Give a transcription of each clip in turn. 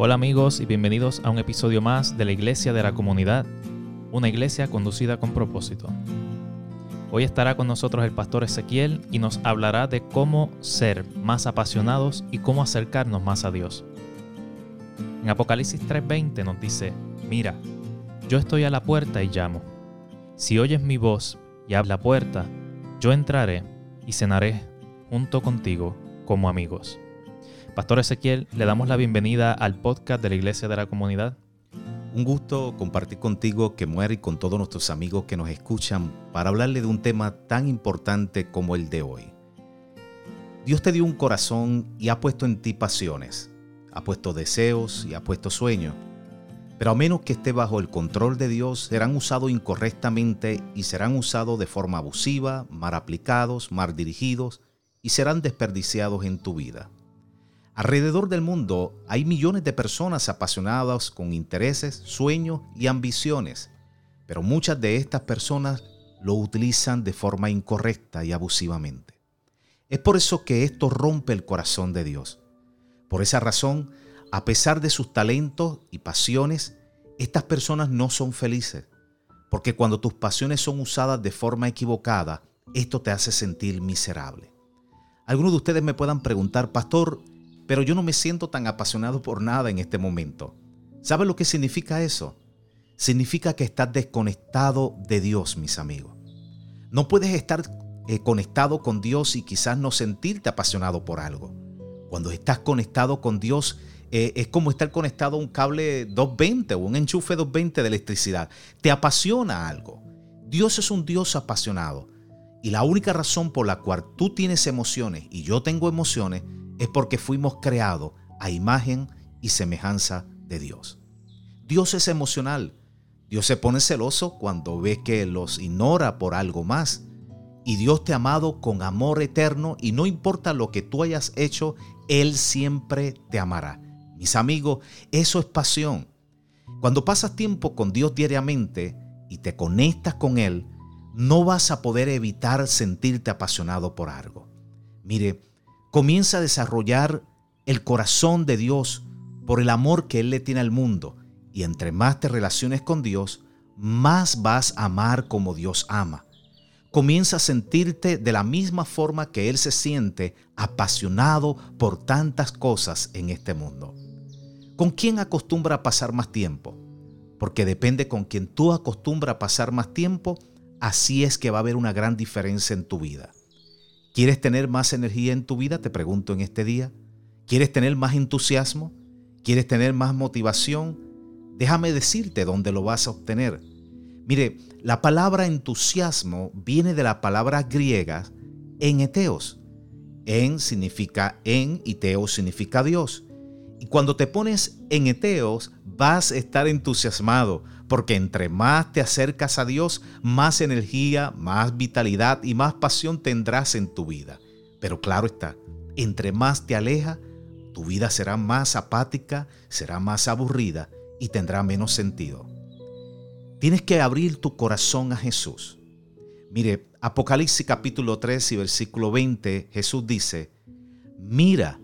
Hola amigos y bienvenidos a un episodio más de la Iglesia de la Comunidad, una iglesia conducida con propósito. Hoy estará con nosotros el pastor Ezequiel y nos hablará de cómo ser más apasionados y cómo acercarnos más a Dios. En Apocalipsis 3:20 nos dice, mira, yo estoy a la puerta y llamo. Si oyes mi voz y abres la puerta, yo entraré y cenaré junto contigo como amigos. Pastor Ezequiel, le damos la bienvenida al podcast de la Iglesia de la Comunidad. Un gusto compartir contigo, que muere y con todos nuestros amigos que nos escuchan para hablarle de un tema tan importante como el de hoy. Dios te dio un corazón y ha puesto en ti pasiones, ha puesto deseos y ha puesto sueños. Pero a menos que esté bajo el control de Dios, serán usados incorrectamente y serán usados de forma abusiva, mal aplicados, mal dirigidos y serán desperdiciados en tu vida. Alrededor del mundo hay millones de personas apasionadas con intereses, sueños y ambiciones, pero muchas de estas personas lo utilizan de forma incorrecta y abusivamente. Es por eso que esto rompe el corazón de Dios. Por esa razón, a pesar de sus talentos y pasiones, estas personas no son felices, porque cuando tus pasiones son usadas de forma equivocada, esto te hace sentir miserable. Algunos de ustedes me puedan preguntar, pastor, pero yo no me siento tan apasionado por nada en este momento. ¿Sabe lo que significa eso? Significa que estás desconectado de Dios, mis amigos. No puedes estar eh, conectado con Dios y quizás no sentirte apasionado por algo. Cuando estás conectado con Dios, eh, es como estar conectado a un cable 220 o un enchufe 220 de electricidad. Te apasiona algo. Dios es un Dios apasionado. Y la única razón por la cual tú tienes emociones y yo tengo emociones es porque fuimos creados a imagen y semejanza de Dios. Dios es emocional. Dios se pone celoso cuando ve que los ignora por algo más. Y Dios te ha amado con amor eterno y no importa lo que tú hayas hecho, Él siempre te amará. Mis amigos, eso es pasión. Cuando pasas tiempo con Dios diariamente y te conectas con Él, no vas a poder evitar sentirte apasionado por algo. Mire, comienza a desarrollar el corazón de Dios por el amor que Él le tiene al mundo. Y entre más te relaciones con Dios, más vas a amar como Dios ama. Comienza a sentirte de la misma forma que Él se siente apasionado por tantas cosas en este mundo. ¿Con quién acostumbra a pasar más tiempo? Porque depende con quien tú acostumbras a pasar más tiempo, así es que va a haber una gran diferencia en tu vida. ¿Quieres tener más energía en tu vida? Te pregunto en este día. ¿Quieres tener más entusiasmo? ¿Quieres tener más motivación? Déjame decirte dónde lo vas a obtener. Mire, la palabra entusiasmo viene de la palabra griega en eteos. En significa en y teos significa Dios. Y cuando te pones en eteos, vas a estar entusiasmado, porque entre más te acercas a Dios, más energía, más vitalidad y más pasión tendrás en tu vida. Pero claro está, entre más te aleja, tu vida será más apática, será más aburrida y tendrá menos sentido. Tienes que abrir tu corazón a Jesús. Mire, Apocalipsis capítulo 3 y versículo 20, Jesús dice, mira,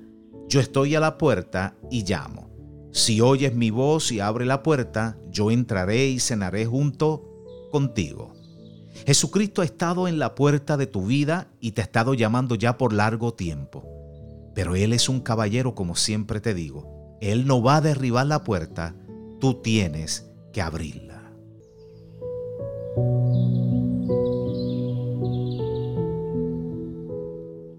yo estoy a la puerta y llamo. Si oyes mi voz y abre la puerta, yo entraré y cenaré junto contigo. Jesucristo ha estado en la puerta de tu vida y te ha estado llamando ya por largo tiempo. Pero Él es un caballero, como siempre te digo. Él no va a derribar la puerta, tú tienes que abrirla.